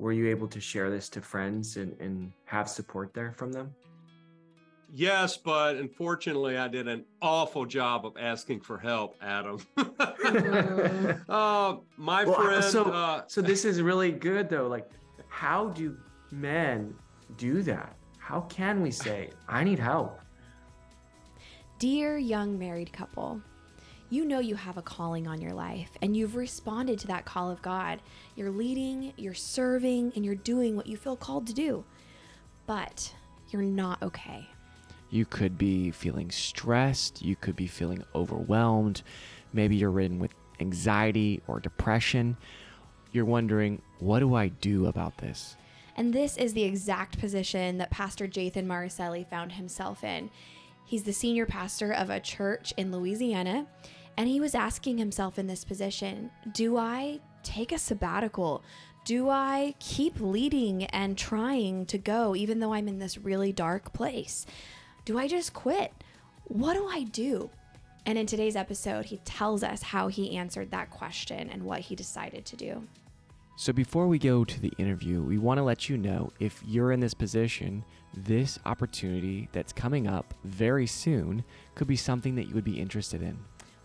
Were you able to share this to friends and, and have support there from them? Yes, but unfortunately, I did an awful job of asking for help, Adam. uh, my Well, friend. So, uh, so this is really good though. Like, how do men do that? How can we say, I need help? Dear young married couple, you know you have a calling on your life and you've responded to that call of God. You're leading, you're serving, and you're doing what you feel called to do. But you're not okay. You could be feeling stressed. You could be feeling overwhelmed. Maybe you're ridden with anxiety or depression. You're wondering, what do I do about this? And this is the exact position that Pastor Jathan Maricelli found himself in. He's the senior pastor of a church in Louisiana, and he was asking himself in this position Do I take a sabbatical? Do I keep leading and trying to go even though I'm in this really dark place? Do I just quit? What do I do? And in today's episode, he tells us how he answered that question and what he decided to do. So, before we go to the interview, we want to let you know if you're in this position, this opportunity that's coming up very soon could be something that you would be interested in.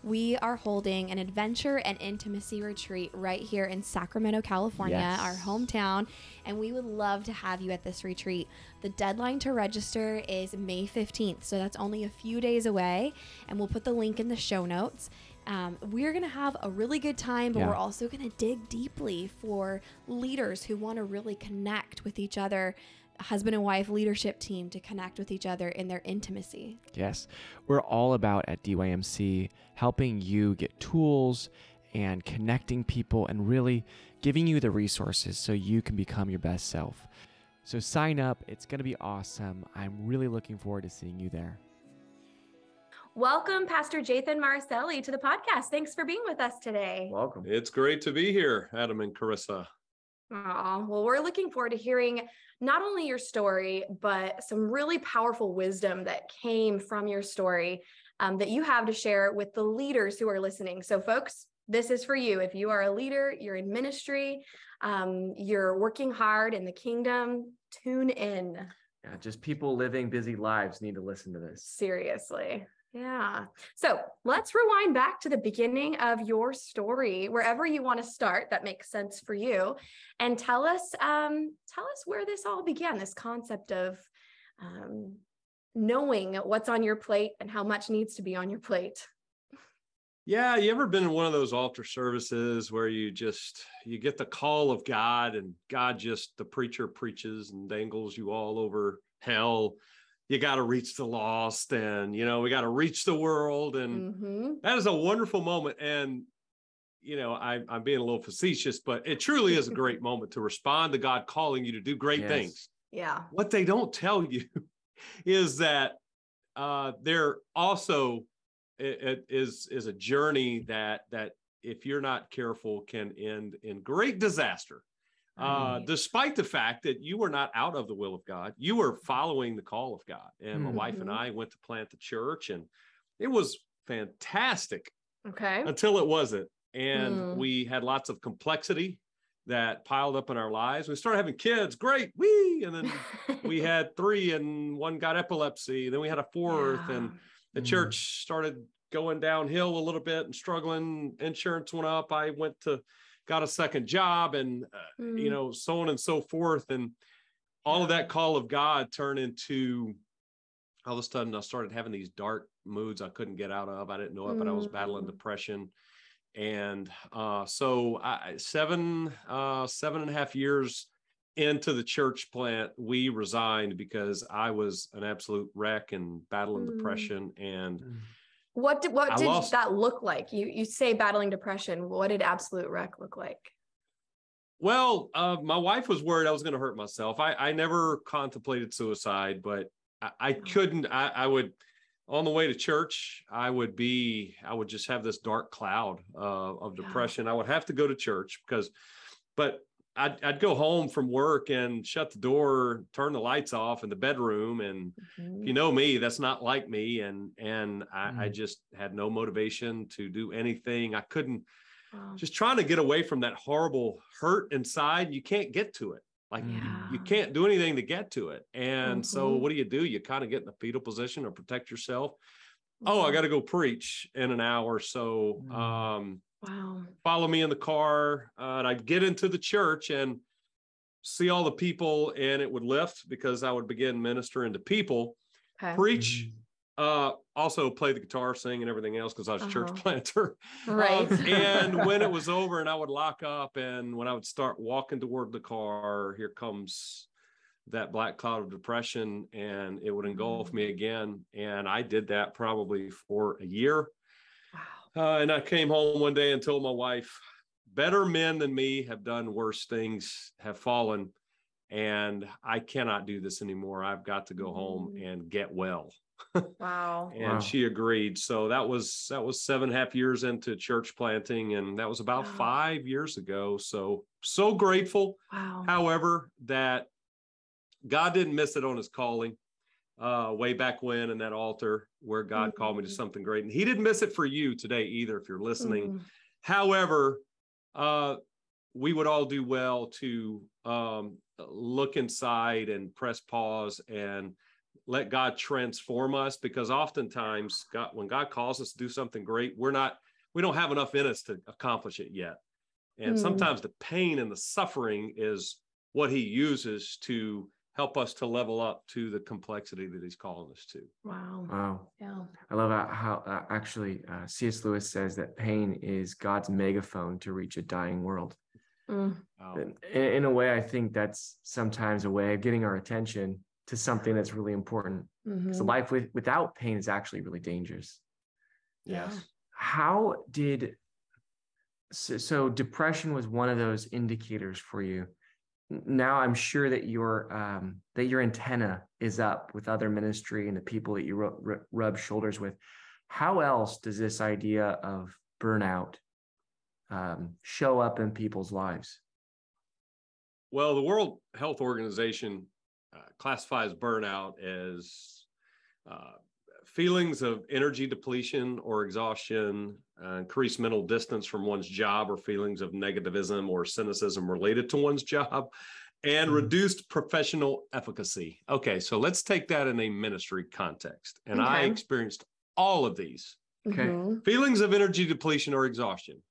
We are holding an adventure and intimacy retreat right here in Sacramento, California, Yes. our hometown, and we would love to have you at this retreat. The deadline to register is May 15th, so that's only a few days away, and we'll put the link in the show notes. Um, we're going to have a really good time, but Yeah. we're also going to dig deeply for leaders who want to really connect with each other, husband and wife leadership team to connect with each other in their intimacy. Yes, we're all about at DYMC helping you get tools and connecting people and really giving you the resources so you can become your best self. So sign up, it's going to be awesome. I'm really looking forward to seeing you there. Welcome, Pastor Jathan Maricelli, to the podcast. Thanks for being with us today. Welcome. it's great to be here, Adam and Carissa. Aw, well, we're looking forward to hearing not only your story, but some really powerful wisdom that came from your story um, that you have to share with the leaders who are listening. So, folks, this is for you. If you are a leader, you're in ministry, um, you're working hard in the kingdom, tune in. Yeah, just people living busy lives need to listen to this. Seriously. Yeah. So let's rewind back to the beginning of your story, wherever you want to start that makes sense for you, and tell us, um, tell us where this all began. This concept of um, knowing what's on your plate and how much needs to be on your plate. Yeah, you ever been in one of those altar services where you just you get the call of God and God just the preacher preaches and dangles you all over hell. You got to reach the lost and you know, we got to reach the world and hmm that is a wonderful moment and you know, I, I'm being a little facetious, but it truly is a great moment to respond to God calling you to do great Yes. things. Yeah. What they don't tell you is that uh, there also it, it is is a journey that that if you're not careful can end in great disaster. Uh, Right. despite the fact that you were not out of the will of God, you were following the call of God. And my wife and Mhm. I went to plant the church, and it was fantastic Okay. until it wasn't. And Mm. we had lots of complexity that piled up in our lives. We started having kids, great, wee, and then we had three, and one got epilepsy. Then we had a fourth, and the Mm. church started going downhill a little bit and struggling. Insurance went up. I went to got a second job and uh, you Mm. know so on and so forth and all of that call of god turned into all of a sudden i started having these dark moods i couldn't get out of i didn't know it but i was battling Mm. depression and uh, so I, seven uh, seven and a half years into the church plant we resigned because i was an absolute wreck and battling Mm. depression and What did what I did lost- that look like? You you say battling depression. What did absolute wreck look like? Well, uh, my wife was worried I was going to hurt myself. I, I never contemplated suicide, but I, I couldn't. I, I would, on the way to church, I would be, I would just have this dark cloud uh, of Yeah. depression. I would have to go to church because, but I'd, I'd go home from work and shut the door, turn the lights off in the bedroom, and Mm-hmm. you know me, that's not like me. And and I, I Mm. just had no motivation to do anything. I couldn't Wow. just trying to get away from that horrible hurt inside you can't get to it like you- you, can't do anything to get to it and so Mhm. what do you do you kind of get in the fetal position or protect yourself oh i Mhm. got to go preach in an hour so Mm. um. Follow me in the car uh, and i'd get into the church and see all the people and it would lift because i would begin ministering to people Okay. preach uh also play the guitar sing and everything else because i was a church Uh-huh. planter Right. um, and when it was over and I would lock up and when I would start walking toward the car, here comes that black cloud of depression and it would engulf me again. And I did that probably for a year. Wow. Uh, and I came home one day and told my wife, better men than me have done worse things, have fallen. And I cannot do this anymore. I've got to go home Mm. and get well Wow. and Wow. she agreed. So that was that was seven and a half years into church planting, and that was about Wow. five years ago. So so grateful. Wow. However, that God didn't miss it on his calling uh way back when in that altar where God called me to Mhm. something great. And he didn't miss it for you today either, if you're listening. Mm. However, uh, we would all do well to um, look inside and press pause and let God transform us because oftentimes God, when God calls us to do something great, we're not, we don't have enough in us to accomplish it yet. And Mm. sometimes the pain and the suffering is what he uses to help us to level up to the complexity that he's calling us to. Wow. Wow. Yeah. I love how, how uh, actually uh, C.S. Lewis says that pain is God's megaphone to reach a dying world. Mm. And in, in a way, I think that's sometimes a way of getting our attention to something that's really important. Because Mhm. life with, without pain is actually really dangerous. Yeah. yes. How did so, so depression was one of those indicators for you. Now I'm sure that your um, that your antenna is up with other ministry and the people that you ru- ru- rub shoulders with. How else does this idea of burnout um, show up in people's lives? Well, the World Health Organization uh, classifies burnout as uh, feelings of energy depletion or exhaustion, uh, increased mental distance from one's job, or feelings of negativism or cynicism related to one's job, and Mhm. reduced professional efficacy. Okay, so let's take that in a ministry context. And I experienced all of these Okay. Mhm. feelings of energy depletion or exhaustion.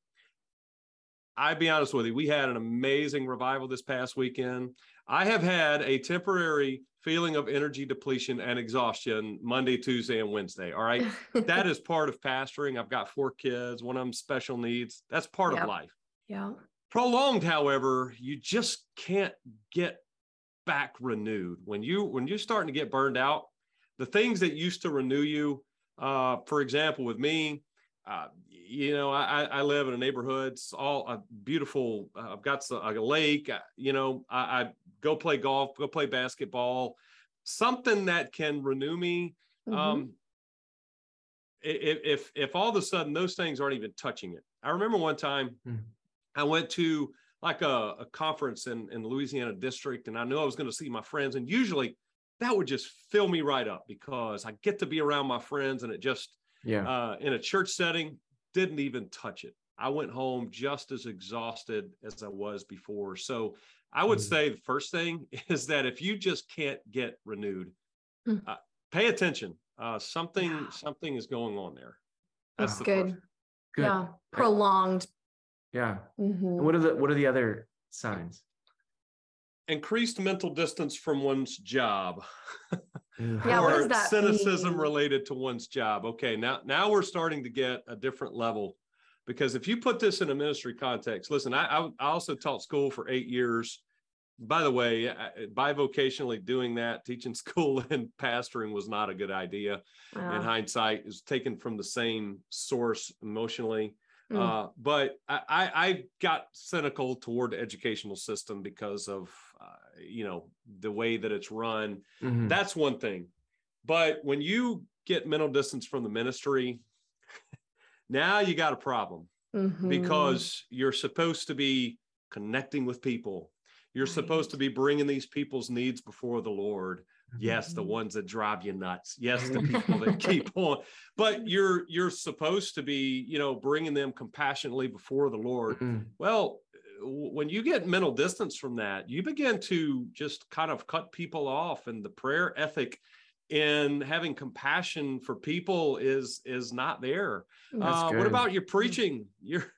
I'd be honest with you, we had an amazing revival this past weekend. I have had a temporary feeling of energy depletion and exhaustion Monday, Tuesday, and Wednesday. All right. that is part of pastoring. I've got four kids, one of them special needs. That's part Yep. of life. yeah. Prolonged, however, you just can't get back renewed. When you when you're starting to get burned out, the things that used to renew you, uh, for example, with me, uh, you know, I, I live in a neighborhood. It's all a beautiful. Uh, I've got like a lake. uh, You know, I, I go play golf, go play basketball, something that can renew me. Mhm. Um, if if if all of a sudden those things aren't even touching it. I remember one time Mhm. I went to like a, a conference in in Louisiana district, and I knew I was going to see my friends, and usually that would just fill me right up because I get to be around my friends, and it just Yeah. uh, in a church setting didn't even touch it. I went home just as exhausted as I was before. So I would Mhm. say the first thing is that if you just can't get renewed, Mm. uh, pay attention. Uh, something Yeah. something is going on there. That's the good. first- Good. Yeah. Prolonged Yeah. Mhm. What are the what are the other signs? Increased mental distance from one's job. Yeah, what or does that cynicism mean? related to one's job. Okay, now now we're starting to get a different level because if you put this in a ministry context, listen, I I, I also taught school for eight years. By the way, I- bivocationally doing that, teaching school and pastoring was not a good idea. In Wow. hindsight, is taken from the same source emotionally. Mm. Uh, but I, I, I got cynical toward the educational system because of uh, you know the way that it's run Mhm. that's one thing. But when you get mental distance from the ministry, now you got a problem Mhm. because you're supposed to be connecting with people. You're supposed to be bringing these people's needs before the Lord. Yes, the Mhm. ones that drive you nuts. Yes, the people that keep on. But you're you're supposed to be, you know, bringing them compassionately before the Lord. Mhm. Well, when you get mental distance from that, you begin to just kind of cut people off, and the prayer ethic in having compassion for people is is not there. Uh, what about your preaching? You're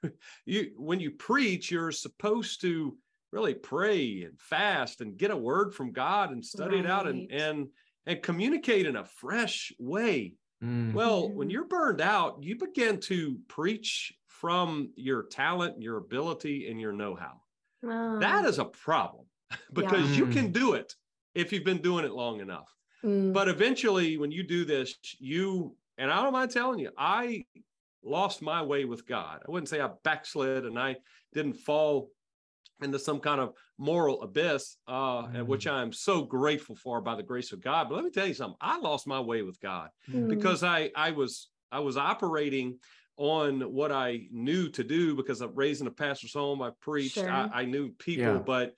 you when you preach, you're supposed to really pray and fast and get a word from God and study it out and and and communicate in a fresh way. Mm. Well, when you're burned out, you begin to preach from your talent, your ability, and your know-how. That Oh. is a problem because you can do it if you've been doing it long enough. Mm. But eventually, when you do this, you and I don't mind telling you, I lost my way with God. I wouldn't say I backslid and I didn't fall into some kind of moral abyss, uh, and which I'm so grateful for by the grace of God. But let me tell you something: I lost my way with God Mm. because I I was I was operating on what I knew to do because I'm raised in a pastor's home. I preached. Sure. I, I knew people, Yeah. but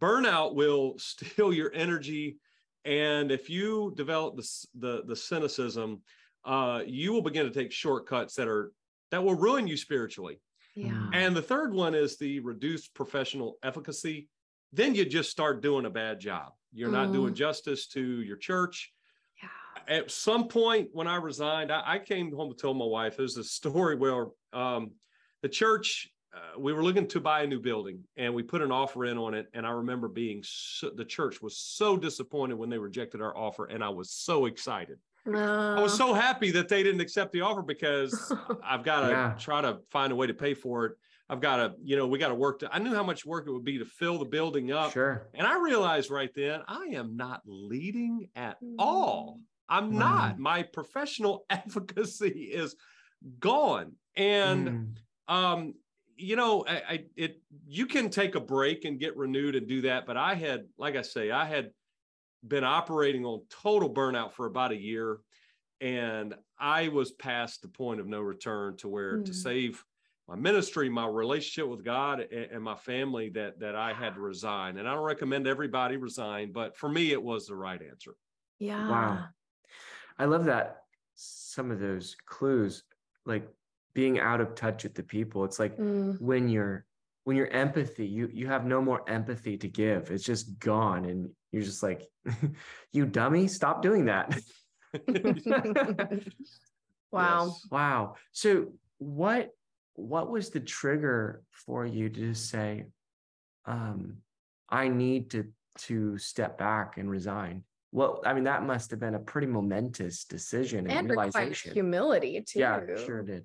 burnout will steal your energy, and if you develop the the, the cynicism, uh, you will begin to take shortcuts that are that will ruin you spiritually. yeah. And the third one is the reduced professional efficacy. Then you just start doing a bad job. You're not Mm. doing justice to your church Yeah. at some point when I resigned, I, I came home to tell my wife there's a story where um, the church, uh, we were looking to buy a new building and we put an offer in on it. And I remember being, so, the church was so disappointed when they rejected our offer. And I was so excited. I was so happy that they didn't accept the offer because I've got to Yeah. try to find a way to pay for it. I've got to, you know, we got to work. To, I knew how much work it would be to fill the building up. Sure. And I realized right then, I am not leading at Mm. all. I'm Wow. not. My professional efficacy is gone. And Mm. um, you know, I, I it you can take a break and get renewed and do that. But I had, like I say, I had been operating on total burnout for about a year. And I was past the point of no return to where to Mm. save my ministry, my relationship with God and, and my family that that I had to resign. And I don't recommend everybody resign, but for me, it was the right answer. yeah. Wow. I love that. Some of those clues, like being out of touch with the people. It's like Mm. when you're when your empathy, you you have no more empathy to give. It's just gone, and you're just like, you dummy, stop doing that. wow. Yes. Wow. So what what was the trigger for you to just say, um, I need to to step back and resign? Well, I mean, that must have been a pretty momentous decision and, And realization. humility too. Yeah, sure did.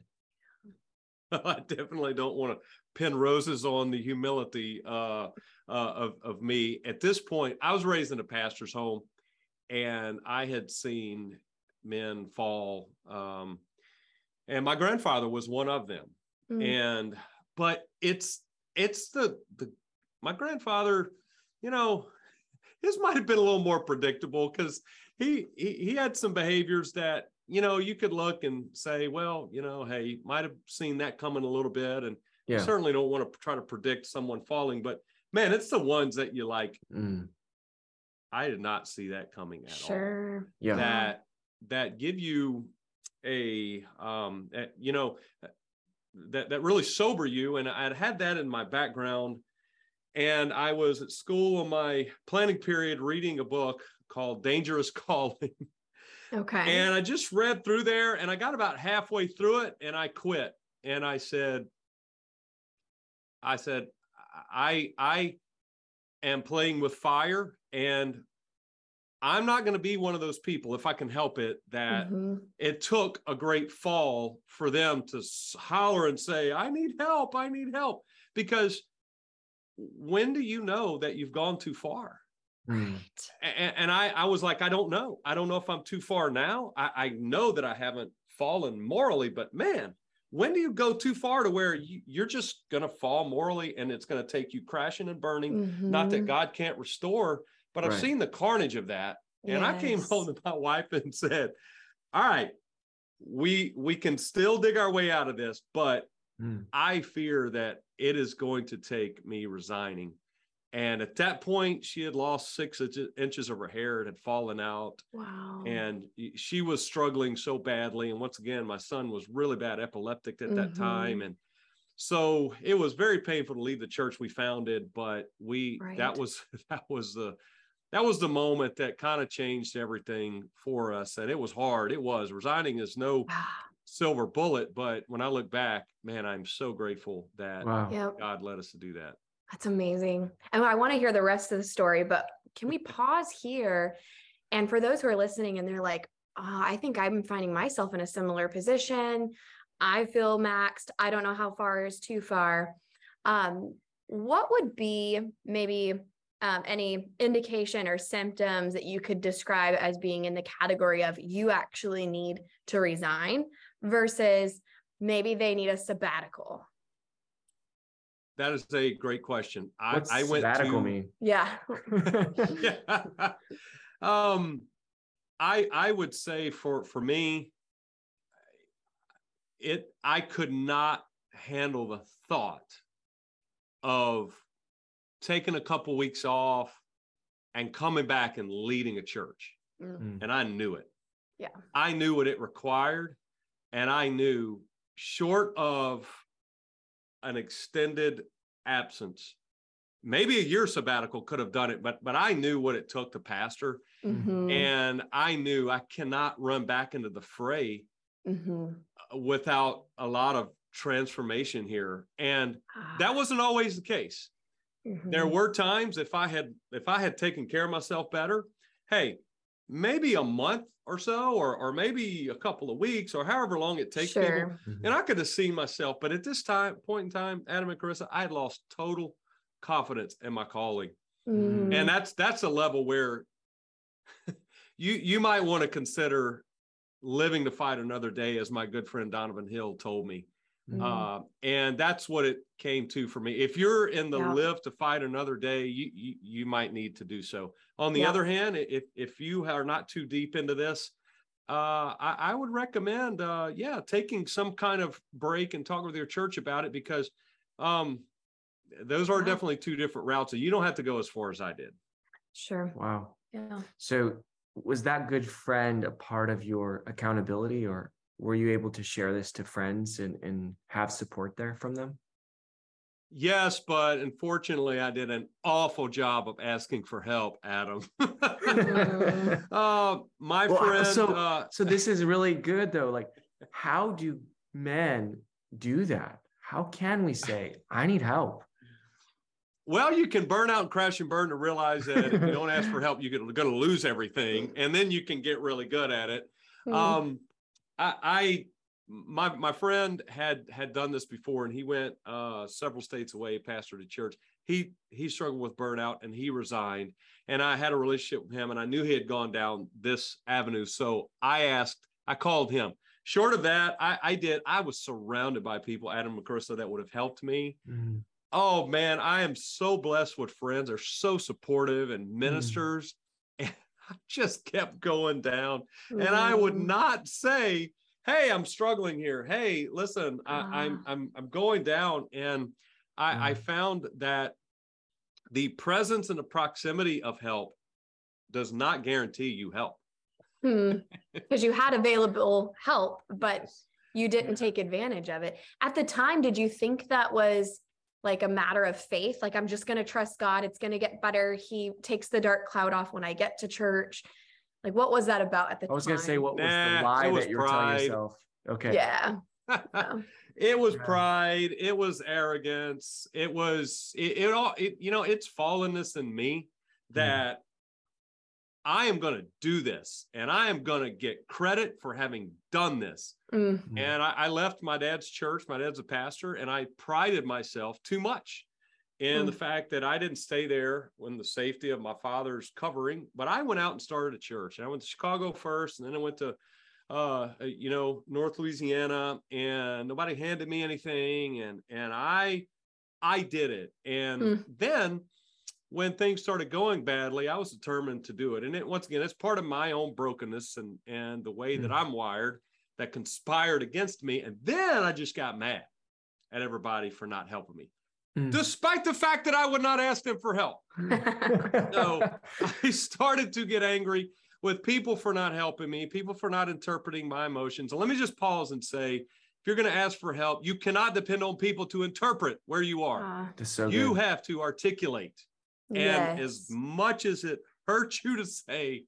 I definitely don't want to pin roses on the humility uh, uh, of of me. At this point, I was raised in a pastor's home, and I had seen men fall, um, and my grandfather was one of them. Mm. And but it's it's the the my grandfather, you know, his might have been a little more predictable because he, he he had some behaviors that you know you could look and say, well, you know, hey, might have seen that coming a little bit, and Yeah. certainly don't want to try to predict someone falling, but man, it's the ones that you like. Mm, I did not see that coming at all. Sure. yeah. That that give you a um eh, you know that that really sober you, and I'd had that in my background. And I was at school on my planning period reading a book called Dangerous Calling. Okay. And I just read through there and I got about halfway through it and I quit. And I said, I said, I I am playing with fire and I'm not going to be one of those people if I can help it that Mhm. it took a great fall for them to holler and say, I need help, I need help. Because when do you know that you've gone too far? Mm. And, and I, I was like, I don't know. I don't know if I'm too far now. I, I know that I haven't fallen morally, but man, when do you go too far to where you, you're just going to fall morally and it's going to take you crashing and burning? Not that Mhm. God can't restore, but I've Right. seen the carnage of that. And I came home to my wife and said, all right, we we can still dig our way out of this, but Mm. I fear that it is going to take me resigning. And at that point, she had lost six inches of her hair. It had fallen out, Wow. and she was struggling so badly. And once again, my son was really bad epileptic at that Mhm. time, and so it was very painful to leave the church we founded. But we that was that was the that was the moment that kind of changed everything for us. And it was hard. It was resigning is no Ah, silver bullet, but when I look back, man, I'm so grateful that Wow. Yep. God led us to do that. That's amazing. And I want to hear the rest of the story, but can we pause here? And for those who are listening and they're like, oh, I think I'm finding myself in a similar position. I feel maxed. I don't know how far is too far. Um, what would be maybe um, any indication or symptoms that you could describe as being in the category of you actually need to resign versus maybe they need a sabbatical? That is a great question. I, What's I went sabbatical to, mean? Yeah. yeah. um, I I would say for for me, it I could not handle the thought of taking a couple weeks off and coming back and leading a church. Mm. And I knew it. Yeah. I knew what it required. And I knew short of an extended absence, maybe a year sabbatical could have done it, but but I knew what it took to pastor. Mhm. And I knew I cannot run back into the fray Mhm. without a lot of transformation here. And Ah. that wasn't always the case. There Mhm. were times if I had if I had taken care of myself better, hey, maybe a month or so, or or maybe a couple of weeks, or however long it takes people. Sure. And I could have seen myself, but at this time point in time, Adam and Carissa, I had lost total confidence in my calling. Mhm. And that's that's a level where you you might want to consider living to fight another day, as my good friend Donovan Hill told me. Mhm. Uh, and that's what it came to for me. If you're in the Yeah. live to fight another day, you, you you might need to do so. On the Yeah. other hand, if if you are not too deep into this, uh, I, I would recommend, uh, yeah, taking some kind of break and talk with your church about it because um, those are Yeah. definitely two different routes, and you don't have to go as far as I did. Sure. Wow. Yeah. So was that good friend a part of your accountability or were you able to share this to friends and, and have support there from them? Yes, but unfortunately, I did an awful job of asking for help, Adam. uh, my Well, friend, so- uh, So this is really good though. Like, how do men do that? How can we say, I need help? well, you can burn out and crash and burn to realize that if you don't ask for help, you're going to lose everything, and then you can get really good at it. Mhm. Um, I, I my my friend had had done this before, and he went uh, several states away, pastored a church. He he struggled with burnout, and he resigned. And I had a relationship with him, and I knew he had gone down this avenue. So I asked, I called him. Short of that, I, I did. I was surrounded by people, Adam Carissa, that would have helped me. Mm, Oh man, I am so blessed with friends. They're so supportive and Mm. ministers. And I just kept going down and I would Mhm. not say, "Hey, I'm struggling here. Hey, listen, I, I'm Ah. I'm I'm going down." And I, I Mm. found that the presence and the proximity of help does not guarantee you help. Hmm. Because you had available help, but you didn't take advantage of it. At the time, did you think that was like a matter of faith? Like, I'm just going to trust God. It's going to get better. He takes the dark cloud off when I get to church. Like, what was that about at the time? I was gonna say, what was Nah, the lie was that you were pride. telling yourself? Okay. Yeah. Yeah. it was pride it was arrogance it was it, it all it, you know it's fallenness in me mm-hmm. that i am going to do this and i am going to get credit for having done this Mm. Mm. and I, I left my dad's church my dad's a pastor and i prided myself too much in the fact that i didn't stay there when the safety of my father's covering but i went out and started a church and i went to chicago first and then i went to uh you know north louisiana and nobody handed me anything and and i i did it and Mm. then when things started going badly i was determined to do it and it once again it's part of my own brokenness and and the way that Mm. i'm wired that conspired against me and then i just got mad at everybody for not helping me Mm. despite the fact that i would not ask them for help So I started to get angry with people for not helping me, people for not interpreting my emotions. And let me just pause and say, if you're going to ask for help, you cannot depend on people to interpret where you are. So you good. have to articulate. And as much as it hurts you to say,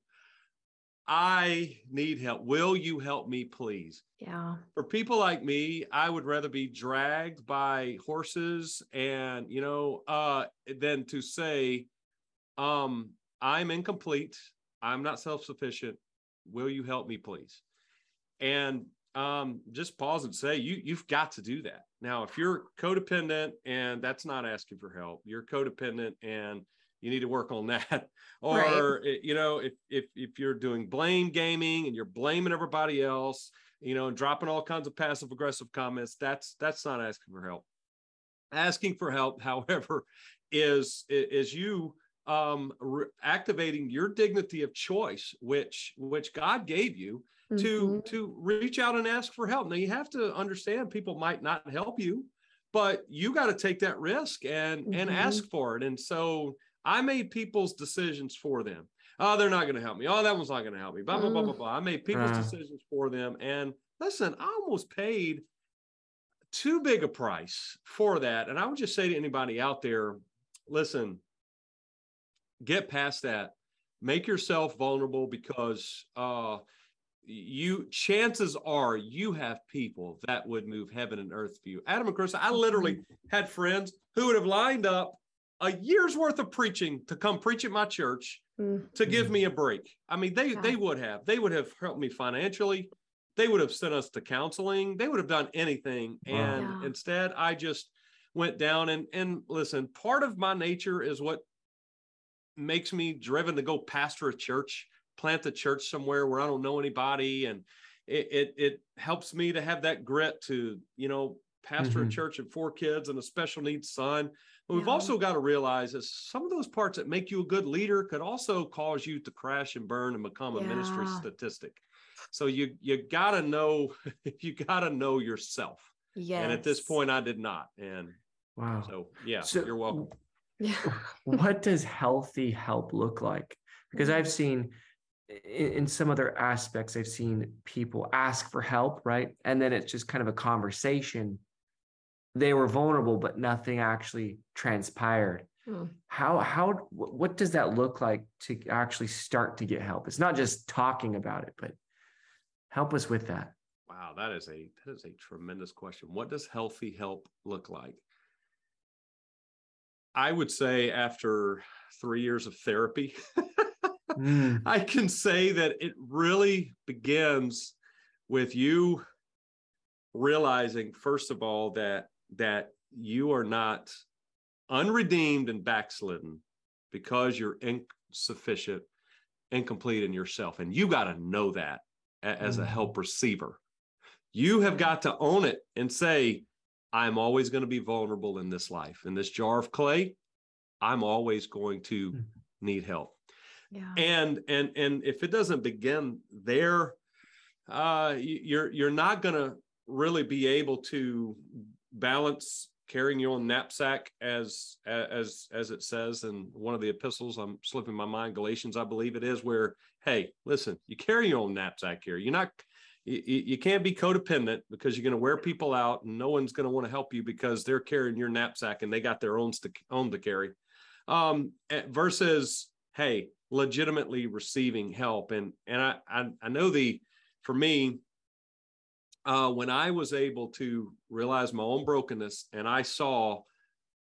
I need help. Will you help me, please? yeah. for people like me, I would rather be dragged by horses and you know, uh, than to say, um, I'm incomplete, I'm not self-sufficient. Will you help me, please? And um, just pause and say, you you've got to do that. Now, if you're codependent and that's not asking for help, you're codependent and you need to work on that. Or eh, you know, if if if you're doing blame gaming and you're blaming everybody else, you know, and dropping all kinds of passive aggressive comments, that's that's not asking for help. Asking for help, however, is is you um re- activating your dignity of choice which which God gave you to Mhm. to reach out and ask for help. Now you have to understand people might not help you, but you got to take that risk and and Mhm. ask for it. And so I made people's decisions for them. Oh, they're not going to help me. Oh, that one's not going to help me. Blah blah blah blah Mm. blah. I made people's Uh. decisions for them. And listen, I almost paid too big a price for that. And I would just say to anybody out there, listen, get past that. Make yourself vulnerable because uh you chances are you have people that would move heaven and earth for you. Adam and Chris, I literally had friends who would have lined up a year's worth of preaching to come preach at my church Mm. to give me a break. I mean, they Yeah. they would have. They would have helped me financially. They would have sent us to counseling. They would have done anything. Wow. And Yeah. instead, I just went down and and listen, part of my nature is what makes me driven to go pastor a church, plant the church somewhere where I don't know anybody. And it it, it helps me to have that grit to, you know, pastor a Mhm. church and four kids and a special needs son. But we've Yeah. also got to realize that some of those parts that make you a good leader could also cause you to crash and burn and become a ministry statistic. So you you gotta know you gotta know yourself. Yes. And at this point, I did not. And Wow. so yeah, So- you're welcome. Yeah. what does healthy help look like? Because I've seen in, in some other aspects, I've seen people ask for help, right? And then it's just kind of a conversation. They were vulnerable, but nothing actually transpired. Hmm. How how what does that look like to actually start to get help? It's not just talking about it, but help us with that. Wow, that is a that is a tremendous question. What does healthy help look like? I would say after three years of therapy, Mm, I can say that it really begins with you realizing, first of all, that that you are not unredeemed and backslidden because you're insufficient, incomplete in yourself, and you got to know that a- as a Mhm. help receiver. You have got to own it and say, I'm always going to be vulnerable in this life. In this jar of clay, I'm always going to Mhm. need help Yeah. and and and if it doesn't begin there uh you're you're not to really be able to balance carrying your own knapsack as as as it says in one of the epistles. I'm slipping my mind. Galatians i believe it is where hey listen you carry your own knapsack here. You're not you, you can't be codependent because you're going to wear people out and no one's going to want to help you because they're carrying your knapsack and they got their own to own to carry. Um versus hey legitimately receiving help and and I, I i know the for me uh, when I was able to realize my own brokenness and I saw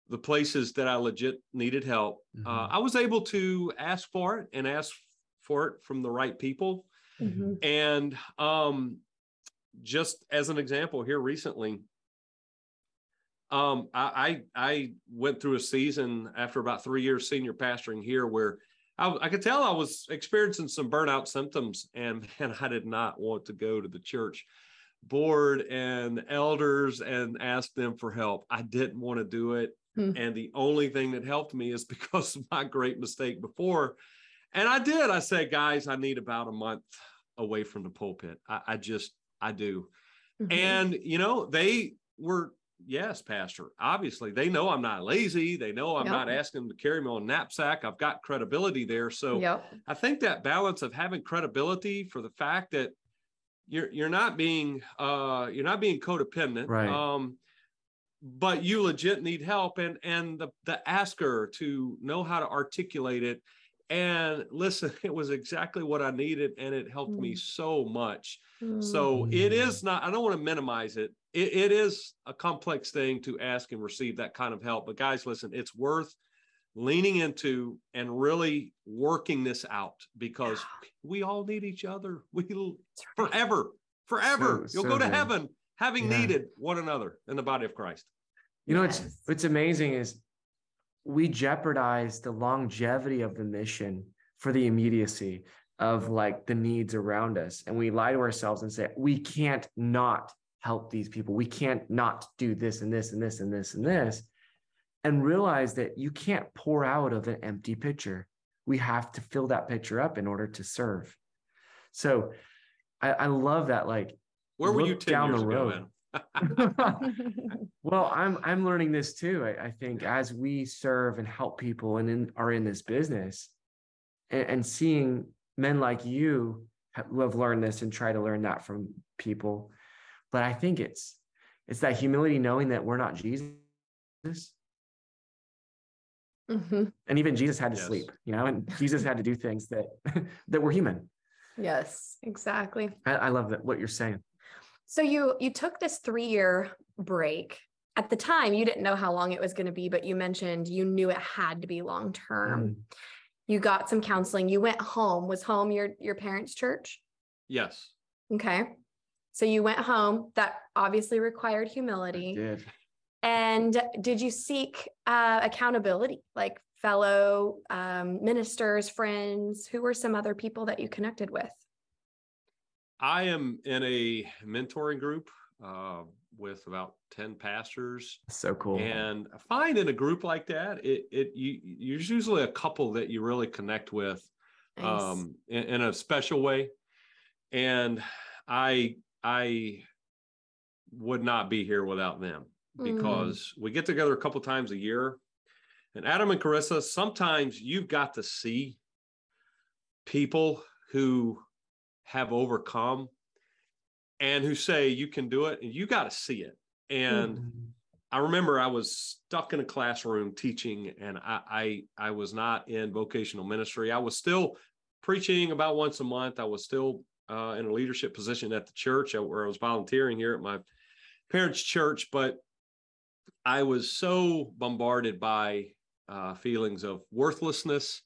the places that I legit needed help, uh, Mhm. I was able to ask for it and ask for it from the right people. Mhm. And um, just as an example, here recently, um, I, I I went through a season after about three years senior pastoring here where I, I could tell I was experiencing some burnout symptoms, and man, I did not want to go to the church board and elders and ask them for help. I didn't want to do it, Hmm. and the only thing that helped me is because of my great mistake before. And I did. I said, guys, I need about a month away from the pulpit. I, I just, I do. Mhm. And, you know, they were, yes, Pastor, obviously they know I'm not lazy. They know I'm Yep. not asking them to carry me on a knapsack. I've got credibility there. So Yep. I think that balance of having credibility for the fact that you're, you're not being, uh, you're not being codependent. Right. Um, but you legit need help and, and the, the asker to know how to articulate it and listen, it was exactly what I needed, and it helped me Mm. so much. Mm. So it Mm. not, I don't want to minimize it. It. It is a complex thing to ask and receive that kind of help. But guys, listen, it's worth leaning into and really working this out because we all need each other. We forever, forever. So- You'll so go to good. heaven having Yeah. needed one another in the body of Christ. You know, what's Yes. what's amazing is we jeopardize the longevity of the mission for the immediacy of like the needs around us. And we lie to ourselves and say, we can't not help these people. We can't not do this and this and this and this and this. And realize that you can't pour out of an empty pitcher. We have to fill that pitcher up in order to serve. So I, I love that. Like, Where were you 10 down years the road. man? well, I'm I'm learning this too. I, I think as we serve and help people and in, are in this business, and, and seeing men like you who have learned this and try to learn that from people, but I think it's it's that humility knowing that we're not Jesus, Mhm. and even Jesus had to Yes. sleep, you know, and Jesus had to do things that that were human. Yes, exactly. I, I love that what you're saying. So you you took this three year break. At the time, you didn't know how long it was going to be, but you mentioned you knew it had to be long term. Mm. You got some counseling. You went home. Was home your your parents' church? Yes. Okay. So you went home. That obviously required I humility. did. And did you seek uh, accountability, like fellow um, ministers, friends? Who were some other people that you connected with? I am in a mentoring group uh, with about 10 pastors. So cool. And I find in a group like that, it, it you, there's usually a couple that you really connect with Nice. um, in, in a special way. And I, I would not be here without them Mm. because we get together a couple times a year. And Adam and Carissa, sometimes you've got to see people who have overcome and who say you can do it and you got to see it. And Mm. I remember I was stuck in a classroom teaching, and I, I I was not in vocational ministry. I was still preaching about once a month. I was still uh, in a leadership position at the church uh, where I was volunteering here at my parents' church, but I was so bombarded by uh, feelings of worthlessness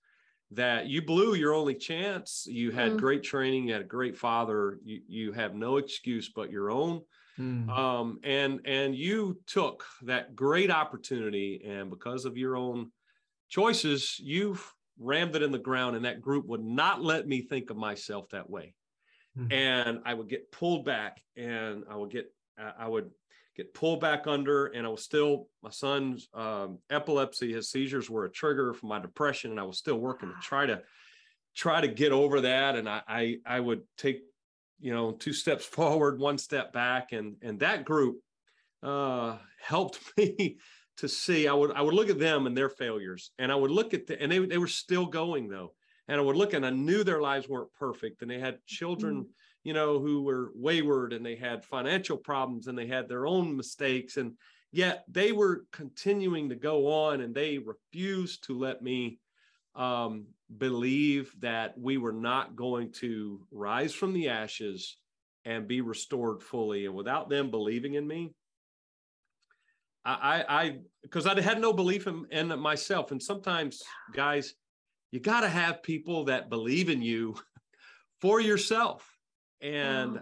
that you blew your only chance. You had Mm. great training, you had a great father. You you have no excuse but your own Mm. um, and and you took that great opportunity and because of your own choices you rammed it in the ground and that group would not let me think of myself that way Mhm. and i would get pulled back and i would get i would get pulled back under and i was still my son's um, epilepsy his seizures were a trigger for my depression and i was still working to try to try to get over that and i i, I would take you know two steps forward one step back and and that group uh helped me to see i would i would look at them and their failures and i would look at the and they, they were still going though and i would look and i knew their lives weren't perfect and they had children you know who were wayward and they had financial problems and they had their own mistakes and yet they were continuing to go on and they refused to let me um, believe that we were not going to rise from the ashes and be restored fully. And without them believing in me, I, I, because I, I had no belief in, in myself. And sometimes, guys, you got to have people that believe in you for yourself. And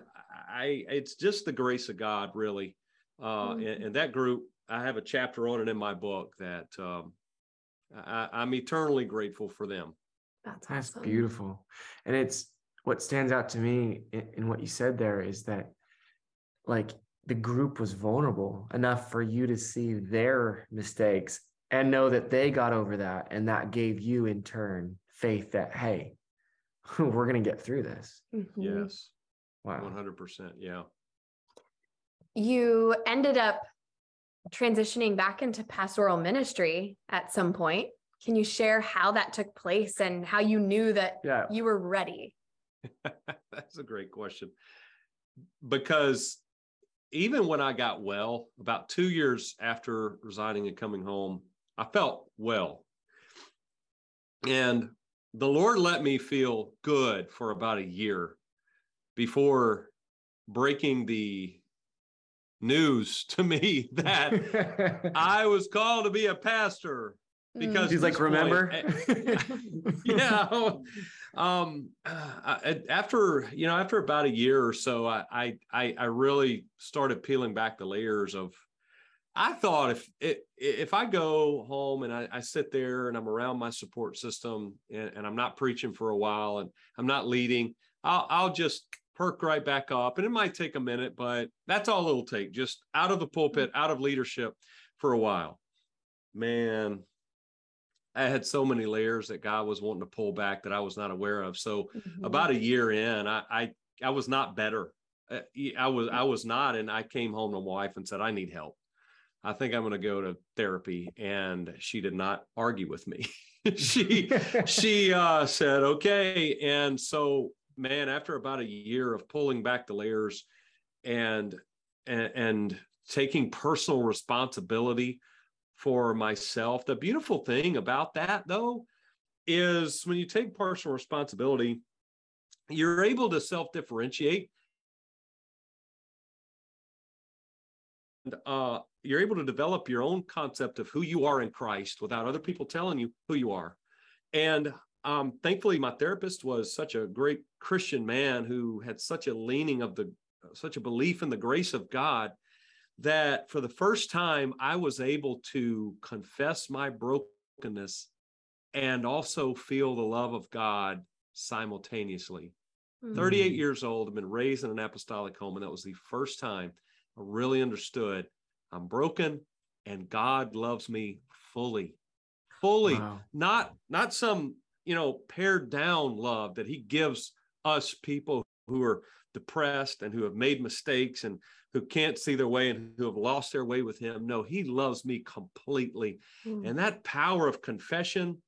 I, it's just the grace of God, really. Uh, Mhm. and, and that group, I have a chapter on it in my book that um, I, I'm eternally grateful for them. That's That's awesome. beautiful. And it's what stands out to me in, in what you said there is that like the group was vulnerable enough for you to see their mistakes and know that they got over that. And that gave you in turn faith that, hey, we're going to get through this. Mhm. Yes, Wow. 100%. Yeah. You ended up transitioning back into pastoral ministry at some point. Can you share how that took place and how you knew that Yeah. you were ready? That's a great question. Because even when I got well, about two years after resigning and coming home, I felt well. And the Lord let me feel good for about a year before breaking the news to me that I was called to be a pastor because He's like, this point- remember? yeah um uh, I- after you know after about a year or so I, I i i really started peeling back the layers of i thought if it if i go home and I, I sit there and i'm around my support system and, and i'm not preaching for a while and i'm not leading i'll i'll just perk right back up and it might take a minute but that's all it'll take just out of the pulpit out of leadership for a while man I had so many layers that God was wanting to pull back that I was not aware of. So Mhm. about a year in, I I, I was not better. Uh, I was I was not, and I came home to my wife and said, "I need help. I think I'm going to go to therapy." And she did not argue with me. she she uh, said, "Okay." And so, man, after about a year of pulling back the layers and and, and taking personal responsibility for myself. The beautiful thing about that, though, is when you take personal responsibility, you're able to self differentiate. Uh, you're able to develop your own concept of who you are in Christ without other people telling you who you are. And um, thankfully, my therapist was such a great Christian man who had such a leaning of the, such a belief in the grace of God that for the first time I was able to confess my brokenness and also feel the love of God simultaneously. Mhm. 38 years old, I've been raised in an apostolic home, and that was the first time I really understood I'm broken and God loves me fully. Fully Wow. not not some you know pared down love that he gives us people who are depressed and who have made mistakes and who can't see their way and who have lost their way with him no he loves me completely Mm. and that power of confession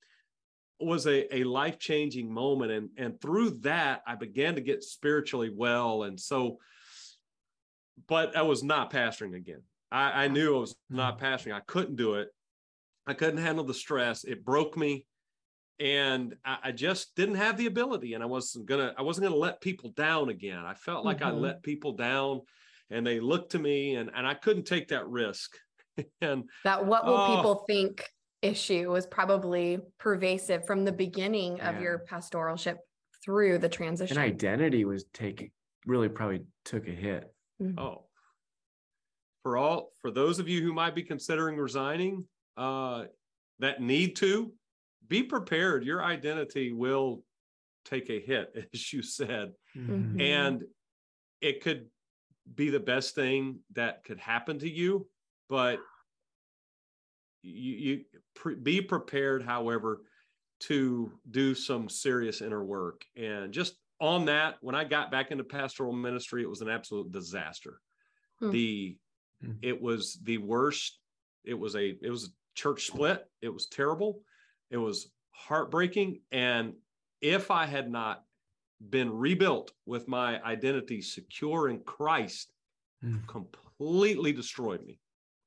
was a, a life-changing moment and and through that i began to get spiritually well and so but i was not pastoring again i, I knew i was not pastoring i couldn't do it i couldn't handle the stress it broke me and I, I just didn't have the ability and i wasn't gonna i wasn't gonna let people down again i felt like i Mhm. let people down and they looked to me and, and i couldn't take that risk and That what will Oh. people think issue was probably pervasive from the beginning of Yeah. your pastoralship through the transition. And identity was taking, really probably took a hit. Mhm. Oh, for all for those of you who might be considering resigning, uh, that need to be prepared. Your identity will take a hit, as you said, Mhm. and it could be the best thing that could happen to you. But you, you pre- be prepared, however, to do some serious inner work. And just on that, when I got back into pastoral ministry, it was an absolute disaster. Hmm. The Hmm. it was the worst. It was a it was a church split. It was terrible. It was heartbreaking. And if I had not been rebuilt with my identity secure in Christ, Mm. completely destroyed me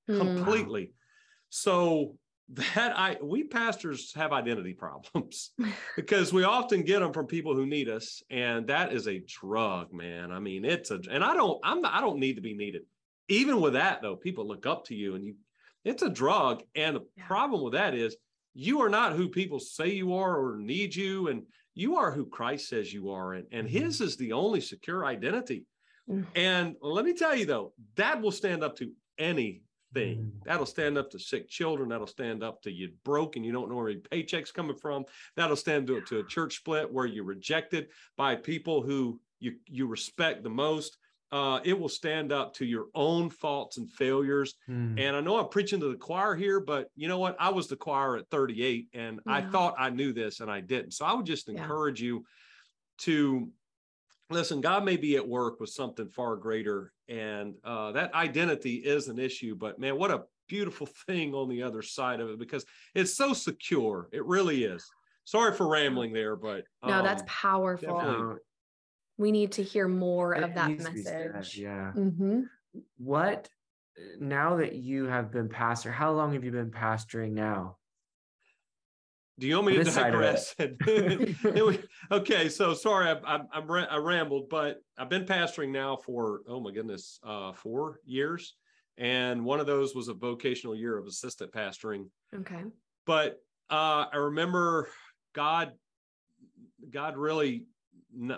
Mm. completely. So that I we pastors have identity problems because we often get them from people who need us, and that is a drug, man. I mean, it's a and I don't I'm I don't need to be needed. Even with that though, people look up to you, and you it's a drug. And the Yeah. problem with that is you are not who people say you are or need you, and you are who Christ says you are, and and Mhm. His is the only secure identity. Mm. And let me tell you though, that will stand up to anything. Mm. That'll stand up to sick children. That'll stand up to you broke and you don't know where your paycheck's coming from. That'll stand up to a church split where you're rejected by people who you you respect the most. Uh, it will stand up to your own faults and failures. Mm. And I know I'm preaching to the choir here, but you know what? I was the choir at 38 and I thought I knew this and I didn't. So I would just Yeah. encourage you to listen. God may be at work with something far greater. And uh, that identity is an issue, but man, what a beautiful thing on the other side of it because it's so secure. It really is. Sorry for rambling there, but no, that's um, powerful. definitely. We need to hear more it of that needs to be said, message. Yeah. hmm What now that you have been pastor, how long have you been pastoring now? Do you want me to This side of digress? It okay, so sorry, I, I, I'm ra- I rambled, but I've been pastoring now for oh my goodness, uh, four years, and one of those was a vocational year of assistant pastoring. Okay. But uh, I remember God, God really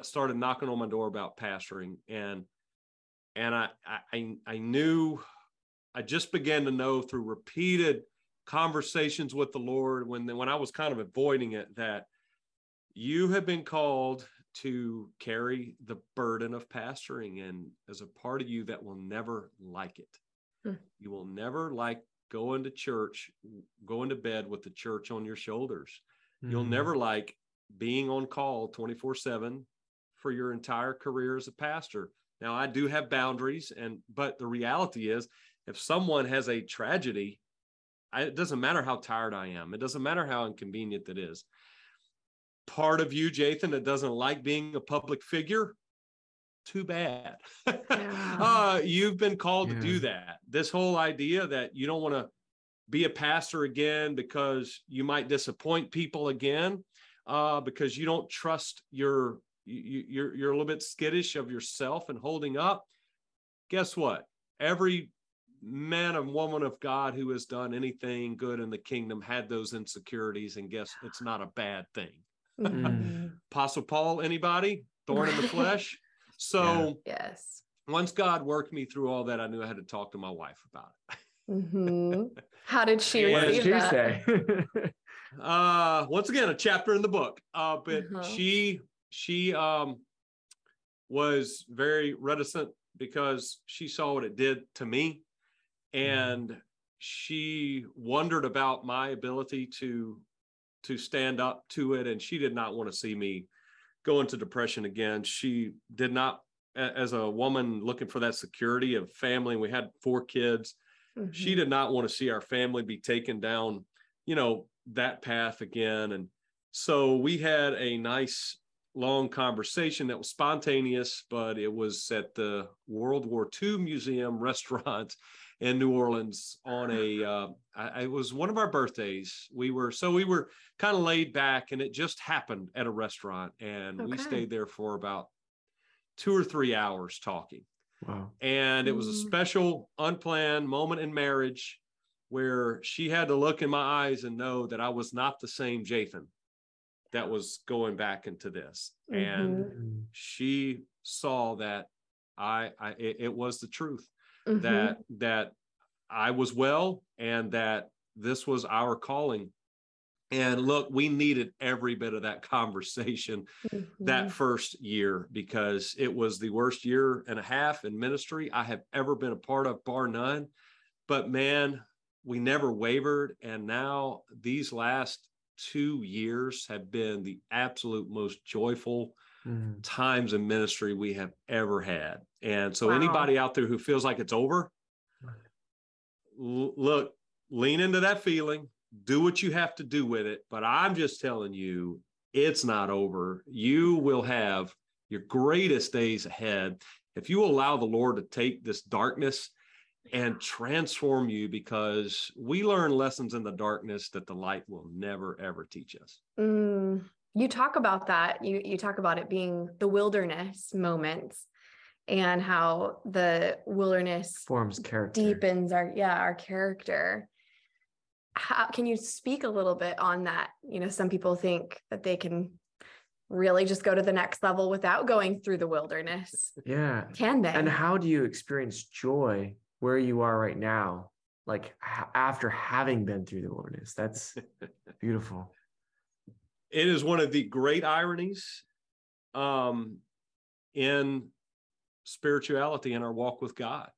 started knocking on my door about pastoring, and and I I I- I knew, I just began to know through repeated conversations with the Lord when when I was kind of avoiding it that you have been called to carry the burden of pastoring and as a part of you that will never like it. Hmm. You will never like going to church, going to bed with the church on your shoulders. You'll Mm. never like being on call 24 7 for your entire career as a pastor. Now, I do have boundaries, and but the reality is, if someone has a tragedy, I, it doesn't matter how tired I am, it doesn't matter how inconvenient that is. Part of you, Jathan, that doesn't like being a public figure, too bad. Yeah. uh, you've been called to do that. This whole idea that you don't want to be a pastor again because you might disappoint people again uh, because you don't trust your you, you're you're a little bit skittish of yourself and holding up guess what every man and woman of god who has done anything good in the kingdom had those insecurities and guess it's not a bad thing Mhm. apostle paul anybody thorn in the flesh so Yes. once god worked me through all that i knew i had to talk to my wife about it hmm How did she What did she that? say? uh once again a chapter in the book uh but Uh-huh. she she um was very reticent because she saw what it did to me and she wondered about my ability to to stand up to it. And she did not want to see me go into depression again. She did not as a woman looking for that security of family we had four kids. She Mhm. did not want to see our family be taken down you know that path again. And so we had a nice long conversation that was spontaneous but it was at the world war ii museum restaurant in new orleans on a uh, I, it was one of our birthdays we were so we were kind of laid back and it just happened at a restaurant and we stayed there for about two or three hours talking wow. and it was a Mm. special unplanned moment in marriage where she had to look in my eyes and know that I was not the same Jathan that was going back into this. And Mhm. Mm. she saw that I, I it, it was the truth Mhm. that that I was well and that this was our calling. And look, we needed every bit of that conversation that Mhm. first year because it was the worst year and a half in ministry I have ever been a part of, bar none. But man, we never wavered. And now these last two years have been the absolute most joyful Mm. times in ministry we have ever had. And so, Wow. anybody out there who feels like it's over, l- look, lean into that feeling, do what you have to do with it. But I'm just telling you, it's not over. You will have your greatest days ahead if you allow the Lord to take this darkness and transform you because we learn lessons in the darkness that the light will never ever teach us. Mm, you talk about that. You you talk about it being the wilderness moments and how the wilderness Forms character. deepens our yeah, our character. How can you speak a little bit on that? You know, some people think that they can really just go to the next level without going through the wilderness. Yeah. Can they? And how do you experience joy where you are right now? Like h- after having been through the wilderness. That's beautiful. It is one of the great ironies um, in spirituality in our walk with God.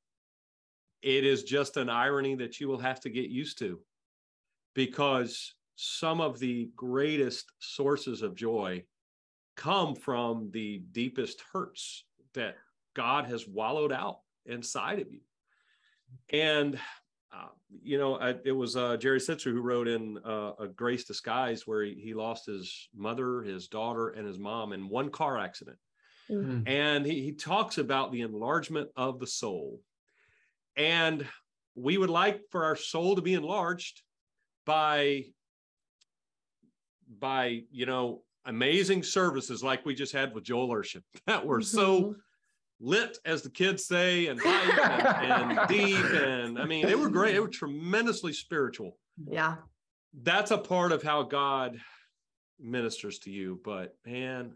It is just an irony that you will have to get used to because some of the greatest sources of joy come from the deepest hurts that God has wallowed out inside of you. And uh, you know, I, it was uh, Jerry Sittser who wrote in uh, A Grace Disguise where he, he lost his mother, his daughter, and his mom in one car accident. Mm. And he, he talks about the enlargement of the soul. And we would like for our soul to be enlarged by, by, you know, amazing services like we just had with Joel Urshan that were so Mhm. Lit, as the kids say, and and, and deep. And I mean, they were great. They were tremendously spiritual. yeah. That's a part of how God ministers to you. But man,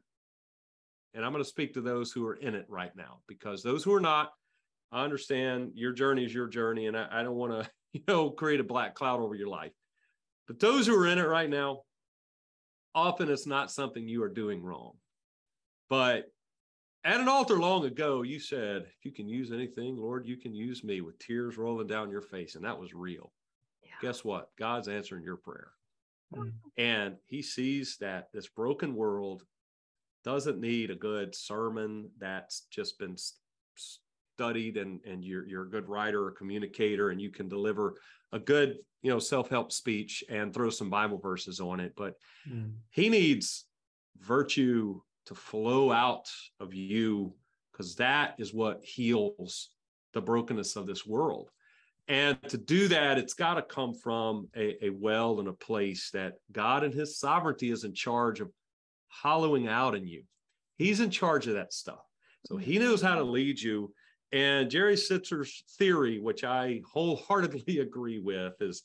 and I'm going to speak to those who are in it right now because those who are not, I understand your journey is your journey, and I, I don't want to, you know, create a black cloud over your life. But those who are in it right now, often it's not something you are doing wrong. But at an altar long ago, you said, if you can use anything, Lord, you can use me with tears rolling down your face. And that was real. Yeah. Guess what? God's answering your prayer. Mm. And he sees that this broken world doesn't need a good sermon that's just been studied and, and you're, you're a good writer or communicator and you can deliver a good, you know, self-help speech and throw some Bible verses on it. But Mm. he needs virtue to flow out of you because that is what heals the brokenness of this world. And to do that, it's got to come from a, a well and a place that God and his sovereignty is in charge of hollowing out in you. He's in charge of that stuff. So he knows how to lead you. And Jerry Sittser's theory, which I wholeheartedly agree with, is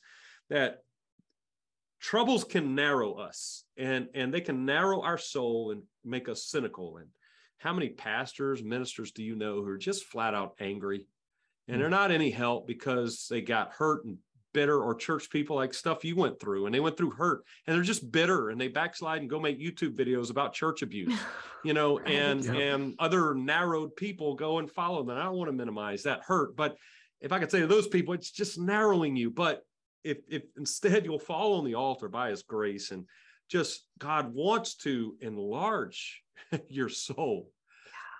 that troubles can narrow us and and they can narrow our soul and make us cynical and how many pastors ministers do you know who are just flat out angry and they're hmm. not any help because they got hurt and bitter or church people like stuff you went through and they went through hurt and they're just bitter and they backslide and go make youtube videos about church abuse you know Right. and Yep. and other narrowed people go and follow them i don't want to minimize that hurt but if i could say to those people it's just narrowing you but if if instead you'll fall on the altar by his grace and just god wants to enlarge your soul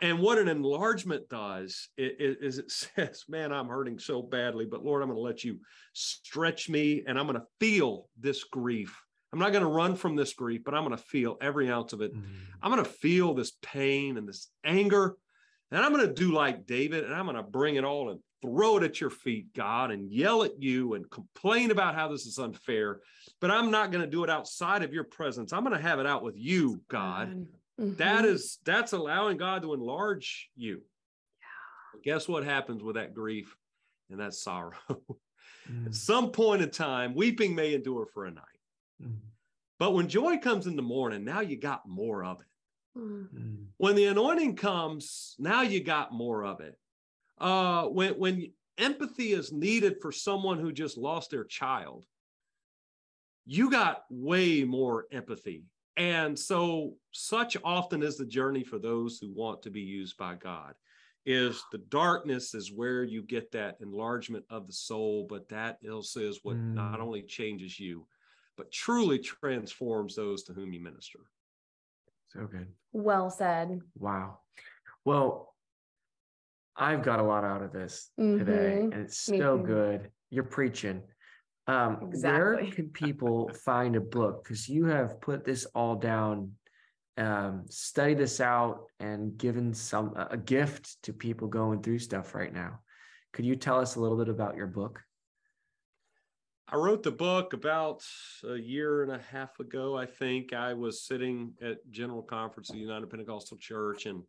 and what an enlargement does is it says man i'm hurting so badly but lord i'm going to let you stretch me and i'm going to feel this grief i'm not going to run from this grief but i'm going to feel every ounce of it Mm. I'm going to feel this pain and this anger. And I'm going to do like David and I'm going to bring it all and throw it at your feet, God, and yell at you and complain about how this is unfair. But I'm not going to do it outside of your presence. I'm going to have it out with you, God. That Mhm. is, that's allowing God to enlarge you. But Guess what happens with that grief and that sorrow? Mm. At some point in time, weeping may endure for a night. Mm. But when joy comes in the morning, now you got more of it. Mm. Mm. when the anointing comes now you got more of it uh when when empathy is needed for someone who just lost their child you got way more empathy and so such often is the journey for those who want to be used by god is the darkness is where you get that enlargement of the soul but that also is what not Mm. only changes you but truly transforms those to whom you minister So good. Well said. Wow. Well, I've got a lot out of this today, Mhm. and it's Me so too. good. You're preaching. Um, Exactly. Where can people find a book? Because you have put this all down, um, studied this out, and given some a a gift to people going through stuff right now. Could you tell us a little bit about your book? I wrote the book about a year and a half ago, I think. I was sitting at General Conference of the United Pentecostal Church and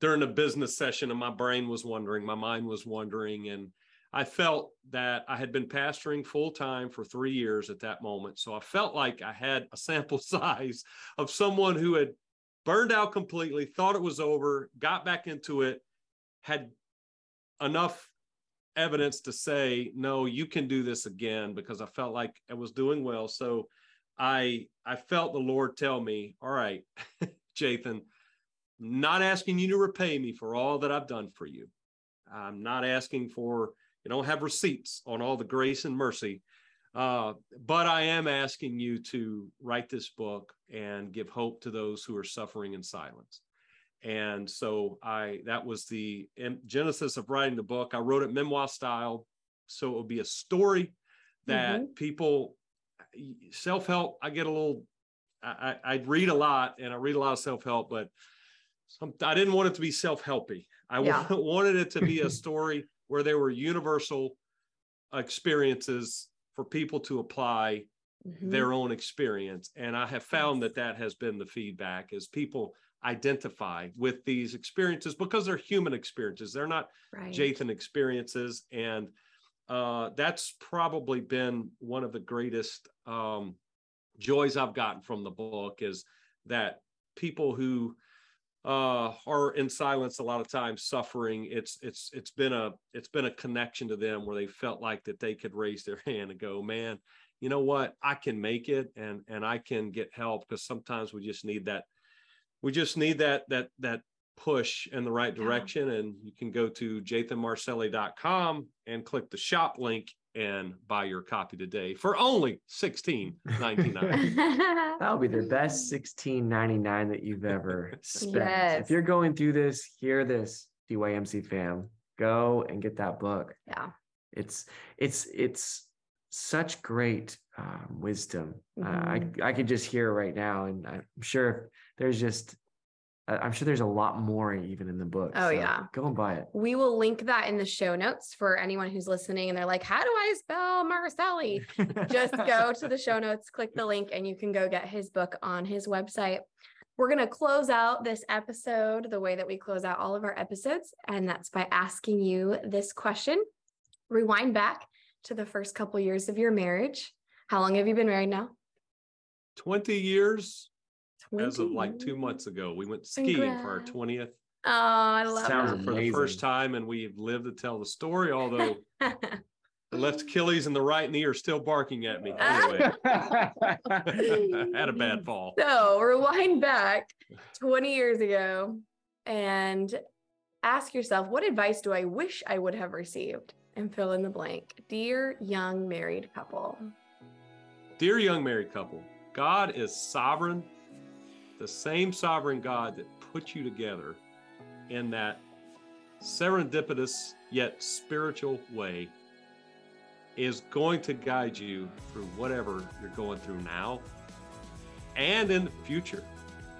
during a business session, and my brain was wondering, my mind was wondering, and I felt that I had been pastoring full time for three years at that moment. So I felt like I had a sample size of someone who had burned out completely, thought it was over, got back into it, had enough evidence to say no you can do this again because i felt like i was doing well so i i felt the lord tell me all right jathan not asking you to repay me for all that i've done for you i'm not asking for you don't have receipts on all the grace and mercy uh, but i am asking you to write this book and give hope to those who are suffering in silence and so I that was the genesis of writing the book. I wrote it memoir style, so it would be a story that mm-hmm. people self help. I get a little. I, I read a lot and I read a lot of self help, but some, I didn't want it to be self helpy. I yeah. wanted it to be a story where there were universal experiences for people to apply mm-hmm. their own experience, and I have found that that has been the feedback as people identify with these experiences because they're human experiences. They're not right. Jathan experiences. And uh, that's probably been one of the greatest um, joys I've gotten from the book is that people who uh, are in silence a lot of times suffering. It's it's it's been a it's been a connection to them where they felt like that they could raise their hand and go man you know what? I can make it and and i can get help. Because sometimes we just need that we just need that that that push in the right direction yeah. and you can go to jathanmaricelli.com and click the shop link and buy your copy today for only 16.99 that'll be the best 16.99 that you've ever spent yes. if you're going through this hear this dymc fam go and get that book yeah it's it's it's such great um, wisdom. Mm-hmm. Uh, I I could just hear right now, and I'm sure there's just I'm sure there's a lot more even in the book. Oh so yeah, go and buy it. We will link that in the show notes for anyone who's listening and they're like, "How do I spell Maricelli?" just go to the show notes, click the link, and you can go get his book on his website. We're going to close out this episode the way that we close out all of our episodes, and that's by asking you this question. Rewind back to the first couple years of your marriage. How long have you been married now? 20 years 20 as of like two months ago. We went skiing Congrats. for our 20th. Oh, I love Sounds for the first time, and we've lived to tell the story, although the left Achilles and the right knee are still barking at me. Anyway, had a bad fall. So rewind back 20 years ago and ask yourself, what advice do I wish I would have received? and fill in the blank. Dear young married couple. Dear young married couple, God is sovereign, the same sovereign God that put you together in that serendipitous yet spiritual way is going to guide you through whatever you're going through now and in the future.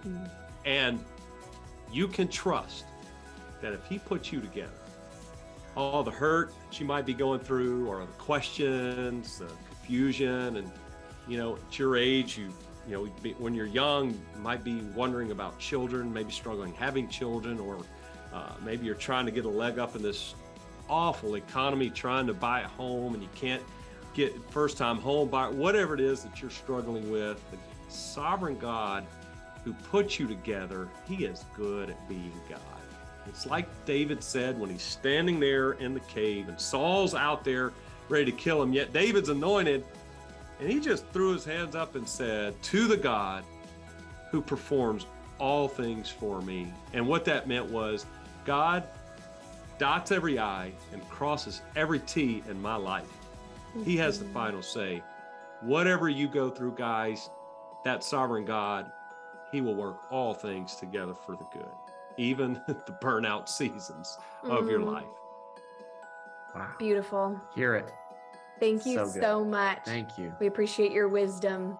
Mm-hmm. And you can trust that if He puts you together, all the hurt that you might be going through or the questions, the confusion. And, you know, at your age, you, you know, when you're young, you might be wondering about children, maybe struggling having children, or uh, maybe you're trying to get a leg up in this awful economy, trying to buy a home and you can't get first time home buyer, whatever it is that you're struggling with. The sovereign God who put you together, he is good at being God. It's like David said when he's standing there in the cave and Saul's out there ready to kill him, yet David's anointed. And he just threw his hands up and said, To the God who performs all things for me. And what that meant was, God dots every I and crosses every T in my life. He has the final say. Whatever you go through, guys, that sovereign God, He will work all things together for the good even the burnout seasons mm. of your mm-hmm. life. Wow. Beautiful. Hear it. Thank you so, so much. Thank you. We appreciate your wisdom.